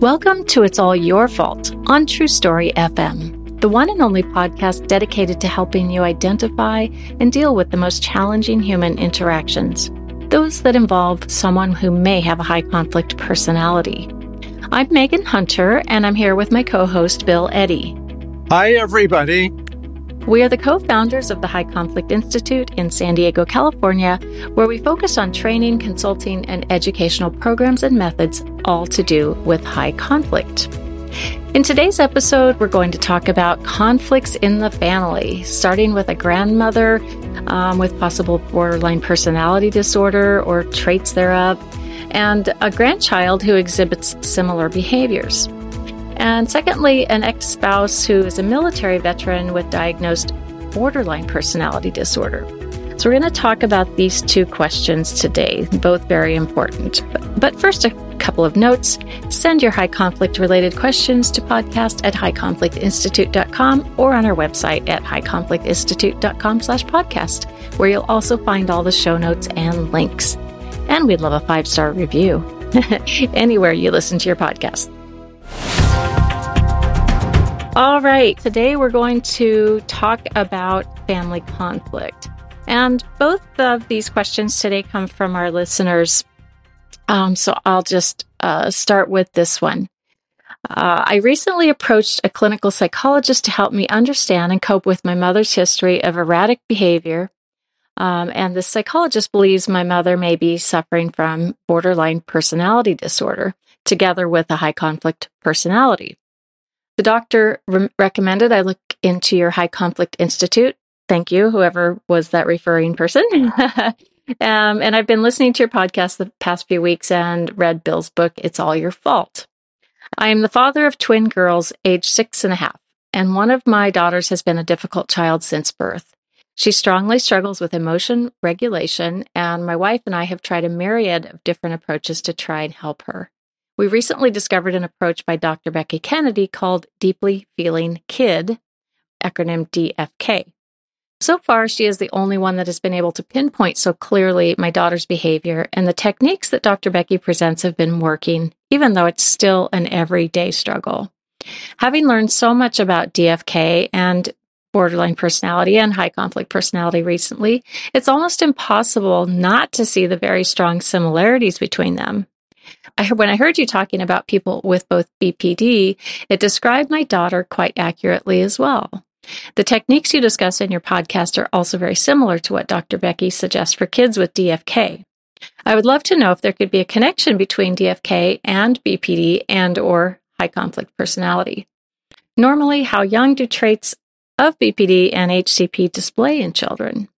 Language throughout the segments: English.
Welcome to It's All Your Fault on True Story FM, the one and only podcast dedicated to helping you identify and deal with the most challenging human interactions, those that involve someone who may have a high conflict personality. I'm Megan Hunter, and I'm here with my co host, Bill Eddy. Hi, everybody. We are the co founders of the High Conflict Institute in San Diego, California, where we focus on training, consulting, and educational programs and methods, all to do with high conflict. In today's episode, we're going to talk about conflicts in the family, starting with a grandmother um, with possible borderline personality disorder or traits thereof, and a grandchild who exhibits similar behaviors. And secondly, an ex spouse who is a military veteran with diagnosed borderline personality disorder. So, we're going to talk about these two questions today, both very important. But first, a couple of notes. Send your high conflict related questions to podcast at highconflictinstitute.com or on our website at highconflictinstitute.com slash podcast, where you'll also find all the show notes and links. And we'd love a five star review anywhere you listen to your podcast. All right, today we're going to talk about family conflict. And both of these questions today come from our listeners. Um, so I'll just uh, start with this one. Uh, I recently approached a clinical psychologist to help me understand and cope with my mother's history of erratic behavior. Um, and the psychologist believes my mother may be suffering from borderline personality disorder, together with a high conflict personality. The doctor re- recommended I look into your High Conflict Institute. Thank you, whoever was that referring person. um, and I've been listening to your podcast the past few weeks and read Bill's book, It's All Your Fault. I am the father of twin girls, age six and a half, and one of my daughters has been a difficult child since birth. She strongly struggles with emotion regulation, and my wife and I have tried a myriad of different approaches to try and help her. We recently discovered an approach by Dr. Becky Kennedy called Deeply Feeling Kid, acronym DFK. So far, she is the only one that has been able to pinpoint so clearly my daughter's behavior, and the techniques that Dr. Becky presents have been working, even though it's still an everyday struggle. Having learned so much about DFK and borderline personality and high conflict personality recently, it's almost impossible not to see the very strong similarities between them. I, when I heard you talking about people with both BPD, it described my daughter quite accurately as well. The techniques you discuss in your podcast are also very similar to what Dr. Becky suggests for kids with DFK. I would love to know if there could be a connection between DFK and BPD and or high conflict personality. Normally, how young do traits of BPD and HCP display in children?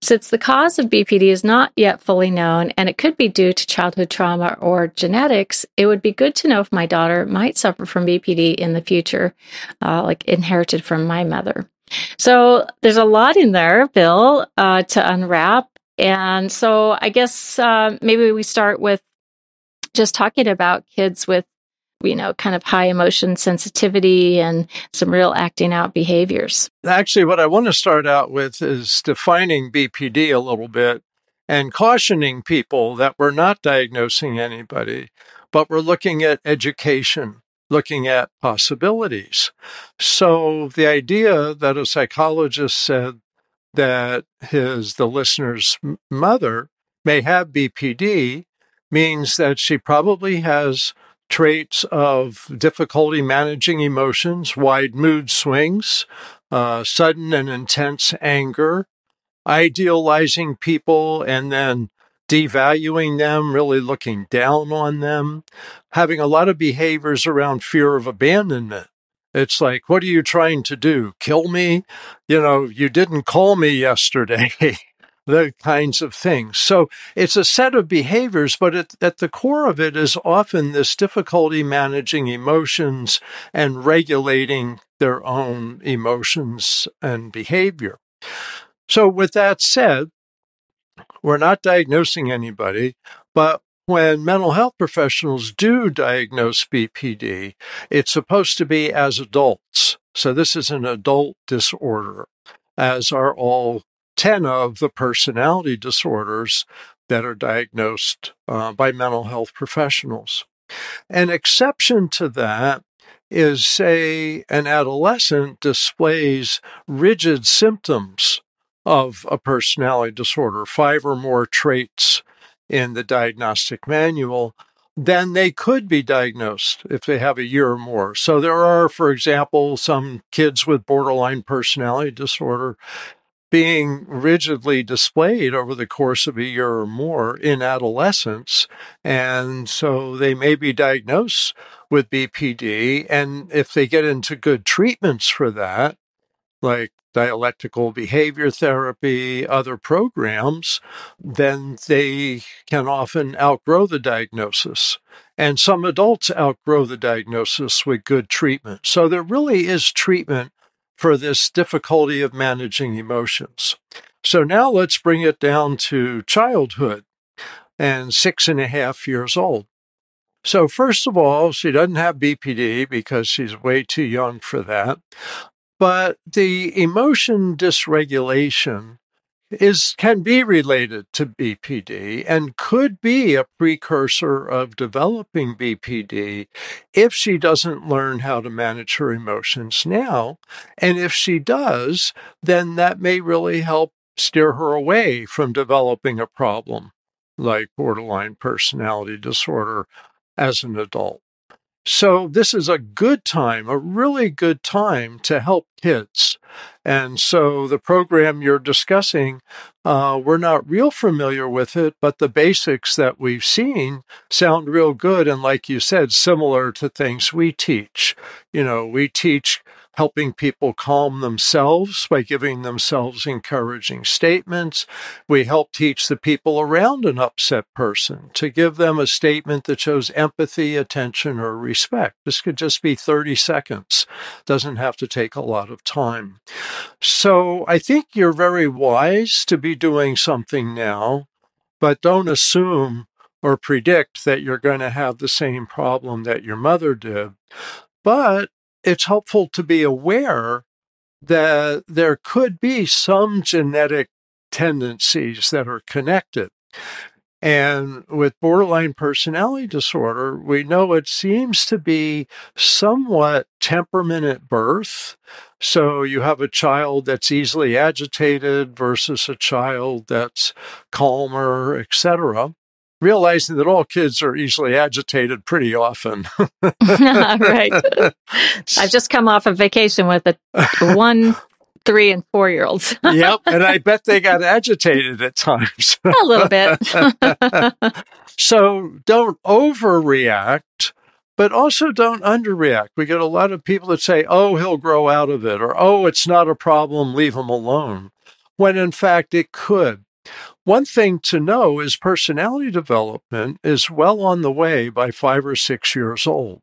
Since the cause of BPD is not yet fully known and it could be due to childhood trauma or genetics, it would be good to know if my daughter might suffer from BPD in the future, uh, like inherited from my mother. So there's a lot in there, Bill, uh, to unwrap. And so I guess uh, maybe we start with just talking about kids with you know, kind of high emotion sensitivity and some real acting out behaviors. Actually, what I want to start out with is defining BPD a little bit and cautioning people that we're not diagnosing anybody, but we're looking at education, looking at possibilities. So the idea that a psychologist said that his, the listener's mother may have BPD means that she probably has traits of difficulty managing emotions, wide mood swings, uh, sudden and intense anger, idealizing people and then devaluing them, really looking down on them, having a lot of behaviors around fear of abandonment. It's like, what are you trying to do? Kill me? You know, you didn't call me yesterday. the kinds of things. So it's a set of behaviors, but at, at, the core of it is often this difficulty managing emotions and regulating their own emotions and behavior. So, with that said, we're not diagnosing anybody, but when mental health professionals do diagnose BPD, it's supposed to be as adults. So, this is an adult disorder, as are all 10 of the personality disorders that are diagnosed uh, by mental health professionals. An exception to that is, say, an adolescent displays rigid symptoms of a personality disorder, five or more traits in the diagnostic manual, then they could be diagnosed if they have a year or more. So there are, for example, some kids with borderline personality disorder being rigidly displayed over the course of a year or more in adolescence. And so they may be diagnosed with BPD. And if they get into good treatments for that, like dialectical behavior therapy, other programs, then they can often outgrow the diagnosis. And some adults outgrow the diagnosis with good treatment. So there really is treatment for this difficulty of managing emotions. So now let's bring it down to childhood and six and a half years old. So, first of all, she doesn't have BPD because she's way too young for that. But the emotion dysregulation is can be related to BPD and could be a precursor of developing BPD if she doesn't learn how to manage her emotions now. And if she does, then that may really help steer her away from developing a problem like borderline personality disorder as an adult. So, this is a good time, a really good time to help kids. And so, the program you're discussing, uh, we're not real familiar with it, but the basics that we've seen sound real good. And, like you said, similar to things we teach. You know, we teach helping people calm themselves by giving themselves encouraging statements. We help teach the people around an upset person to give them a statement that shows empathy, attention, or respect. This could just be 30 seconds, doesn't have to take a lot of time. So I think you're very wise to be doing something now, but don't assume or predict that you're going to have the same problem that your mother did. But it's helpful to be aware that there could be some genetic tendencies that are connected. And with borderline personality disorder, we know it seems to be somewhat temperament at birth. So you have a child that's easily agitated versus a child that's calmer, etc realizing that all kids are easily agitated pretty often. right. I've just come off a vacation with a one, three, and four year olds. yep. And I bet they got agitated at times. a little bit. so don't overreact. But also don't underreact. We get a lot of people that say, oh, he'll grow out of it, or oh, it's not a problem, leave him alone. When in fact it could one thing to know is personality development is well on the way by five or six years old.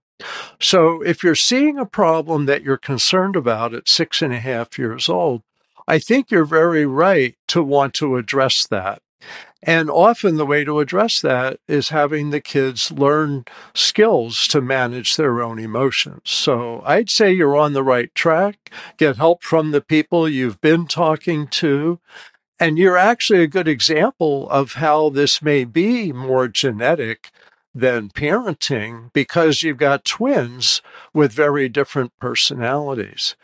So if you're seeing a problem that you're concerned about at six and a half years old, I think you're very right to want to address that. And often the way to address that is having the kids learn skills to manage their own emotions. So I'd say you're on the right track. Get help from the people you've been talking to and you're actually a good example of how this may be more genetic than parenting because you've got twins with very different personalities.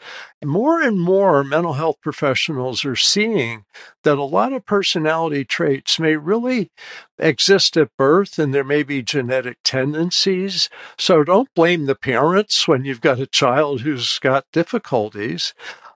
More and more mental health professionals are seeing that a lot of personality traits may really exist at birth and there may be genetic tendencies. So don't blame the parents when you've got a child who's got difficulties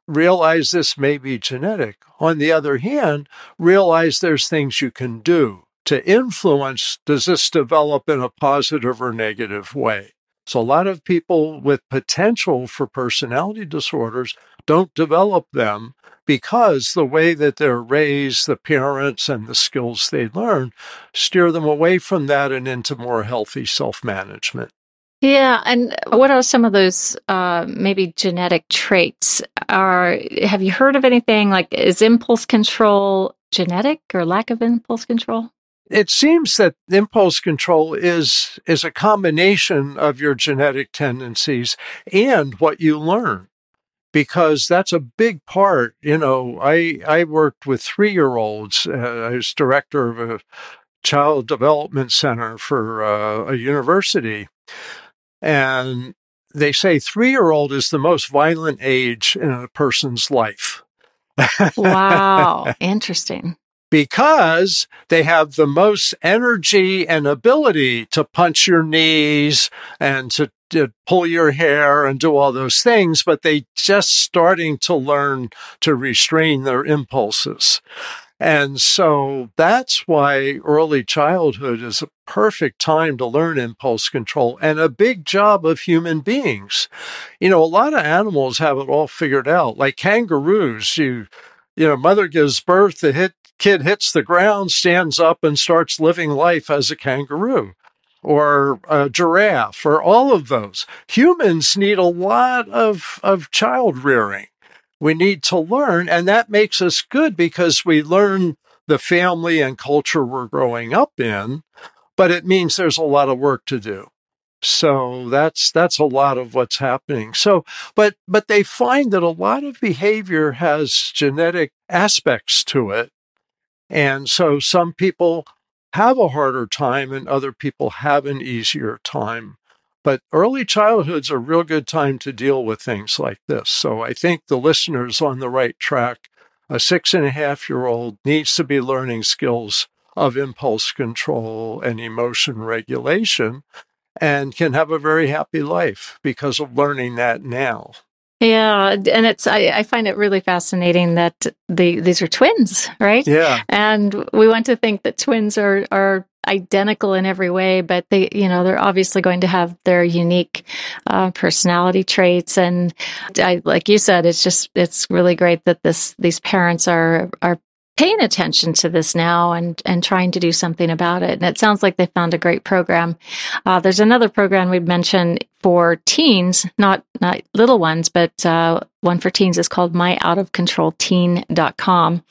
realize this may be genetic. On the other hand, realize there's things you can do to influence does this develop in a positive or negative way? So, a lot of people with potential for personality disorders don't develop them because the way that they're raised, the parents, and the skills they learn steer them away from that and into more healthy self management. Yeah, and what are some of those uh, maybe genetic traits? Are have you heard of anything like is impulse control genetic or lack of impulse control? It seems that impulse control is is a combination of your genetic tendencies and what you learn because that's a big part. You know, I I worked with three year olds. Uh, I was director of a child development center for uh, a university And they say three year old is the most violent age in a person's life. wow. Interesting. Because they have the most energy and ability to punch your knees and to, to, pull your hair and do all those things, but they just starting to learn to restrain their impulses. And so that's why early childhood is a perfect time to learn impulse control and a big job of human beings. You know, a lot of animals have it all figured out. Like kangaroos, you you know, mother gives birth, the hit kid hits the ground, stands up and starts living life as a kangaroo or a giraffe or all of those. Humans need a lot of, of child rearing we need to learn. And that makes us good because we learn the family and culture we're growing up in, but it means there's a lot of work to do. So that's that's a lot of what's happening. So but but they find that a lot of behavior has genetic aspects to it. And so some people have a harder time and other people have an easier time. But early childhood's a real good time to deal with things like this. So I think the listener's on the right track. A six and a half year old needs to be learning skills of impulse control and emotion regulation and can have a very happy life because of learning that now. Yeah, and it's I, I, find it really fascinating that the these are twins, right? Yeah, and we want to think that twins are are identical in every way, but they, you know, they're obviously going to have their unique uh, personality traits. And I, like you said, it's just, it's really great that this, these parents are, are paying attention to this now and and trying to do something about it. And it sounds like they found a great program. Uh, there's another program we've mentioned for teens, not not little ones, but uh, one for teens is called myoutofcontrolteen.com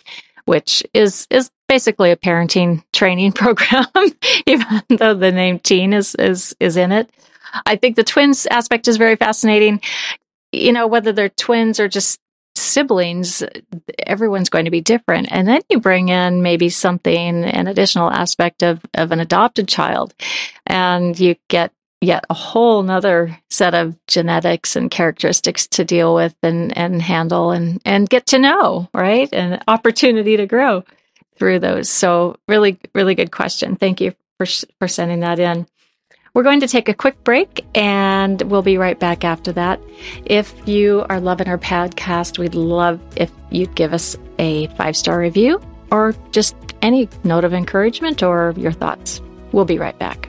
which is is basically a parenting training program, even though the name teen is is is in it. I think the twins aspect is very fascinating. You know, whether they're twins or just siblings, everyone's going to be different. And then you bring in maybe something, an additional aspect of, of an adopted child, and you get yet a whole nother set of genetics and characteristics to deal with and, and handle and, and get to know, right? And opportunity to grow through those. So really, really good question. Thank you for, for sending that in. We're going to take a quick break and we'll be right back after that. If you are loving our podcast, we'd love if you'd give us a five star review or just any note of encouragement or your thoughts. We'll be right back.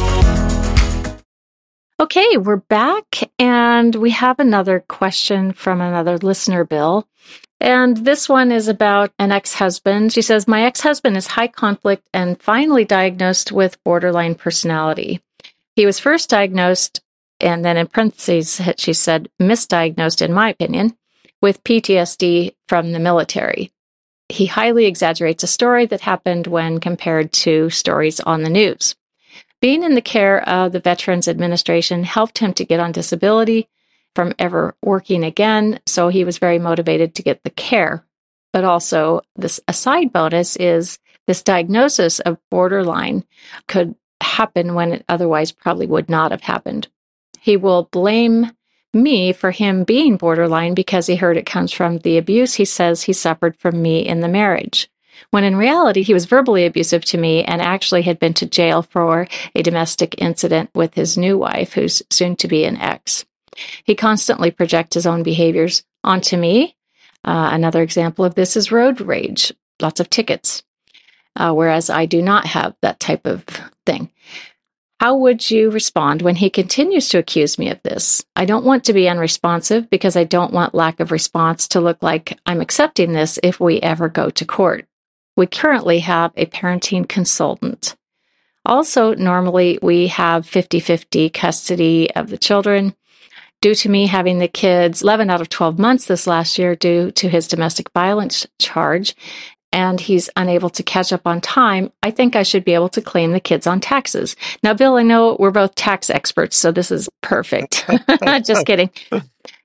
Okay, we're back and we have another question from another listener, Bill. And this one is about an ex husband. She says, My ex husband is high conflict and finally diagnosed with borderline personality. He was first diagnosed, and then in parentheses, she said, misdiagnosed, in my opinion, with PTSD from the military. He highly exaggerates a story that happened when compared to stories on the news. Being in the care of the Veterans Administration helped him to get on disability from ever working again. So he was very motivated to get the care. But also, this a side bonus is this diagnosis of borderline could happen when it otherwise probably would not have happened. He will blame me for him being borderline because he heard it comes from the abuse he says he suffered from me in the marriage. When in reality, he was verbally abusive to me and actually had been to jail for a domestic incident with his new wife, who's soon to be an ex. He constantly projects his own behaviors onto me. Uh, another example of this is road rage, lots of tickets, uh, whereas I do not have that type of thing. How would you respond when he continues to accuse me of this? I don't want to be unresponsive because I don't want lack of response to look like I'm accepting this if we ever go to court. We currently have a parenting consultant. Also, normally we have 50 50 custody of the children. Due to me having the kids 11 out of 12 months this last year due to his domestic violence charge, and he's unable to catch up on time, I think I should be able to claim the kids on taxes. Now, Bill, I know we're both tax experts, so this is perfect. Just kidding.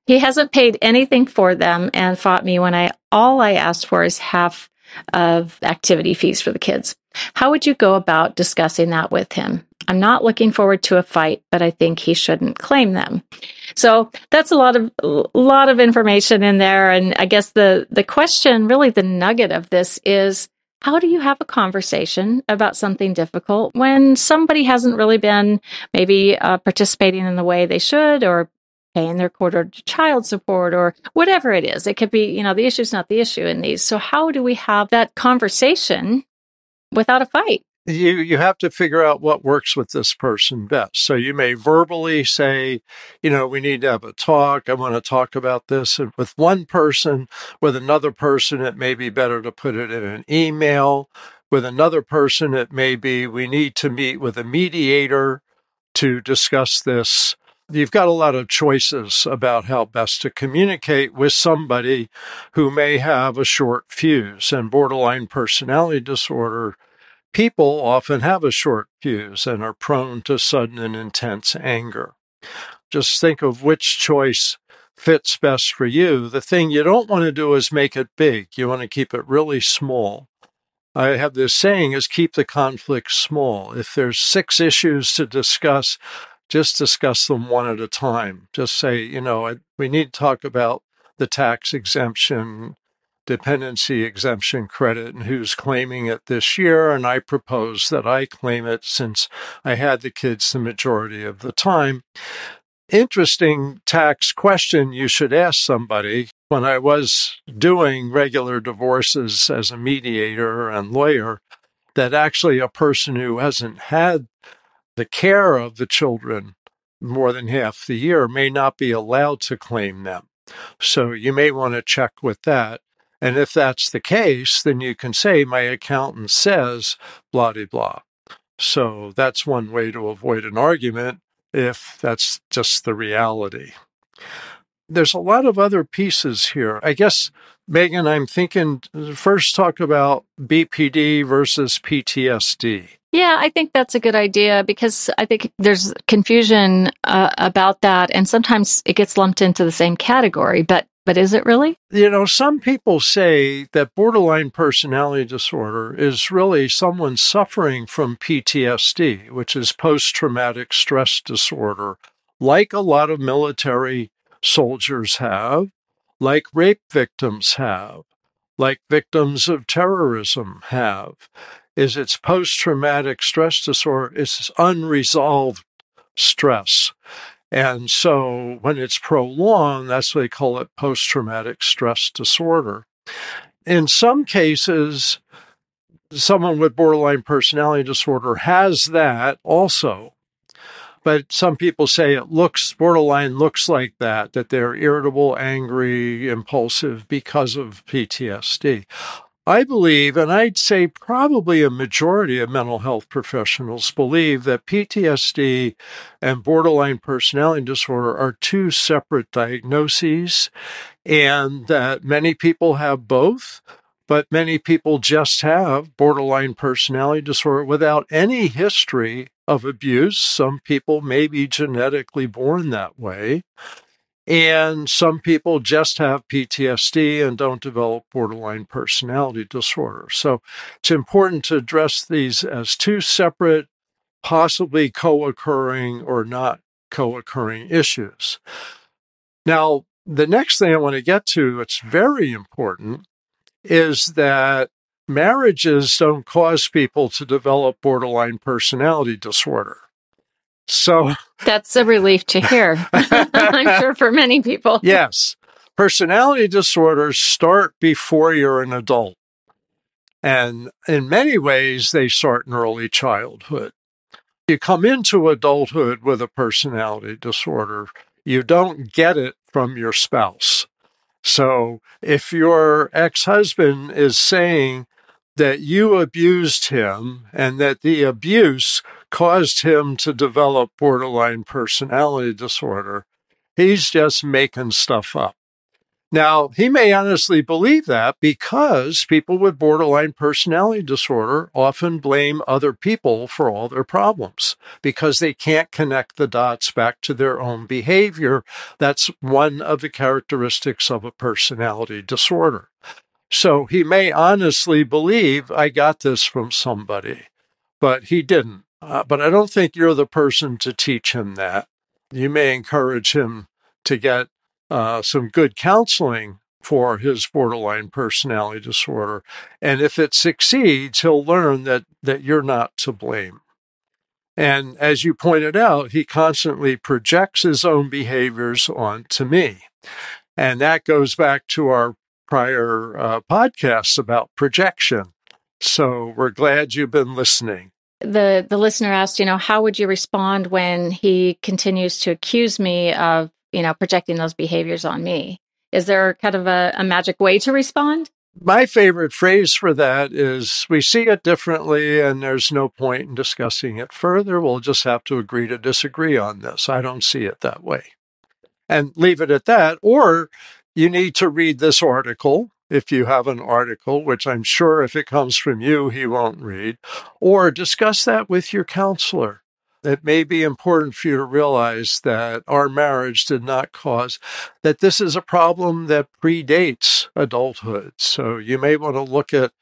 He hasn't paid anything for them and fought me when I all I asked for is half of activity fees for the kids. How would you go about discussing that with him? I'm not looking forward to a fight, but I think he shouldn't claim them. So that's a lot of a lot of information in there and I guess the the question really the nugget of this is how do you have a conversation about something difficult when somebody hasn't really been maybe uh, participating in the way they should or paying their quarter child support or whatever it is. It could be, you know, the issue's not the issue in these. So how do we have that conversation without a fight? you you have to figure out what works with this person best. So you may verbally say, you know, we need to have a talk. I want to talk about this and with one person. With another person, it may be better to put it in an email. With another person, it may be we need to meet with a mediator to discuss this. You've got a lot of choices about how best to communicate with somebody who may have a short fuse and borderline personality disorder People often have a short fuse and are prone to sudden and intense anger. Just think of which choice fits best for you. The thing you don't want to do is make it big. You want to keep it really small. I have this saying is keep the conflict small. If there's six issues to discuss, just discuss them one at a time. Just say, you know, we need to talk about the tax exemption dependency exemption credit and who's claiming it this year. And I propose that I claim it since I had the kids the majority of the time. Interesting tax question you should ask somebody. When I was doing regular divorces as a mediator and lawyer, that actually a person who hasn't had the care of the children more than half the year may not be allowed to claim them. So you may want to check with that. And if that's the case, then you can say, my accountant says blah, blah, blah. So that's one way to avoid an argument if that's just the reality. There's a lot of other pieces here. I guess, Megan, I'm thinking uh, first talk about BPD versus PTSD. Yeah, I think that's a good idea because I think there's confusion uh, about that, and sometimes it gets lumped into the same category. But but is it really? You know, some people say that borderline personality disorder is really someone suffering from PTSD, which is post traumatic stress disorder, like a lot of military soldiers have, like rape victims have, like victims of terrorism have. Is it's post traumatic stress disorder, it's unresolved stress. And so when it's prolonged, that's what they call it post traumatic stress disorder. In some cases, someone with borderline personality disorder has that also. But some people say it looks borderline looks like that, that they're irritable, angry, impulsive because of PTSD. I believe, and I'd say probably a majority of mental health professionals believe that PTSD and borderline personality disorder are two separate diagnoses, and that many people have both, but many people just have borderline personality disorder without any history of abuse. Some people may be genetically born that way. And some people just have PTSD and don't develop borderline personality disorder. So it's important to address these as two separate, possibly co occurring or not co occurring issues. Now, the next thing I want to get to, it's very important, is that marriages don't cause people to develop borderline personality disorder. So that's a relief to hear. I'm sure for many people. Yes. Personality disorders start before you're an adult. And in many ways, they start in early childhood. You come into adulthood with a personality disorder, you don't get it from your spouse. So if your ex husband is saying that you abused him and that the abuse caused him to develop borderline personality disorder, he's just making stuff up. Now, he may honestly believe that because people with borderline personality disorder often blame other people for all their problems because they can't connect the dots back to their own behavior. That's one of the characteristics of a personality disorder. So he may honestly believe I got this from somebody, but he didn't. Uh, but I don't think you're the person to teach him that. You may encourage him to get uh, some good counseling for his borderline personality disorder. And if it succeeds, he'll learn that, that you're not to blame. And as you pointed out, he constantly projects his own behaviors onto me. And that goes back to our prior uh, podcasts about projection. So we're glad you've been listening. The the listener asked, you know, how would you respond when he continues to accuse me of you know, projecting those behaviors on me. Is there kind of a, a magic way to respond? My favorite phrase for that is we see it differently and there's no point in discussing it further. We'll just have to agree to disagree on this. I don't see it that way. And leave it at that. Or you need to read this article if you have an article, which I'm sure if it comes from you, he won't read, or discuss that with your counselor it may be important for you to realize that our marriage did not cause that this is a problem that predates adulthood. So you may want to look at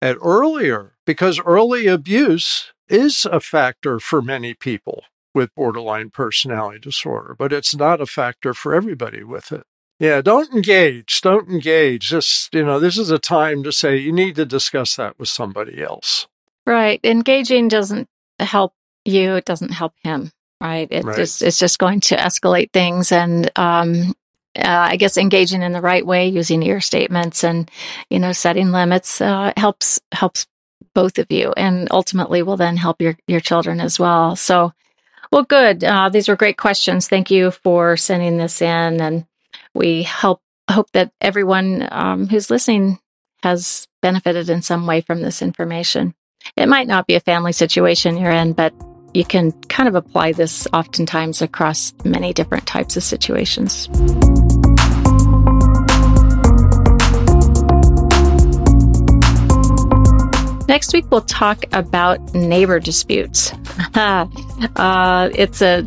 at earlier because early abuse is a factor for many people with borderline personality disorder, but it's not a factor for everybody with it. Yeah, don't engage. Don't engage. Just, you know, this is a time to say you need to discuss that with somebody else. Right. Engaging doesn't help you, it doesn't help him, right? It right. just it's just going to escalate things, and um, uh, I guess engaging in the right way, using your statements, and you know, setting limits uh, helps helps both of you, and ultimately will then help your your children as well. So, well, good. Uh, these were great questions. Thank you for sending this in, and we help hope that everyone um, who's listening has benefited in some way from this information. It might not be a family situation you're in, but you can kind of apply this oftentimes across many different types of situations. Next week, we'll talk about neighbor disputes. uh, it's a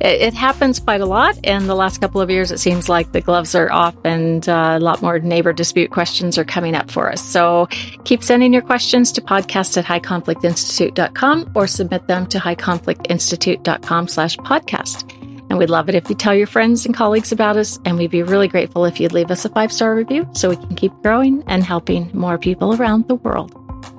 it, happens quite a lot. And the last couple of years, it seems like the gloves are off and uh, a lot more neighbor dispute questions are coming up for us. So keep sending your questions to podcast at highconflictinstitute.com or submit them to highconflictinstitute.com slash podcast. And we'd love it if you tell your friends and colleagues about us. And we'd be really grateful if you'd leave us a five star review so we can keep growing and helping more people around the world.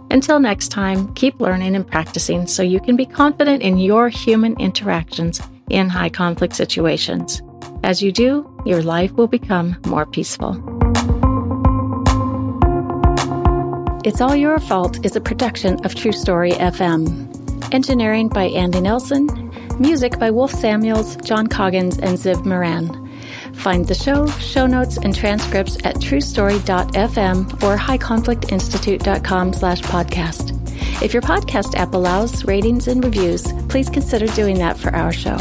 Until next time, keep learning and practicing so you can be confident in your human interactions in high conflict situations. As you do, your life will become more peaceful. It's All Your Fault is a production of True Story FM. Engineering by Andy Nelson. Music by Wolf Samuels, John Coggins, and Ziv Moran. Find the show, show notes, and transcripts at truestory.fm or highconflictinstitute.com slash podcast. If your podcast app allows ratings and reviews, please consider doing that for our show.